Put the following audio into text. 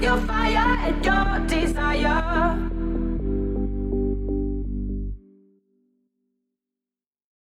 your fire and your desire.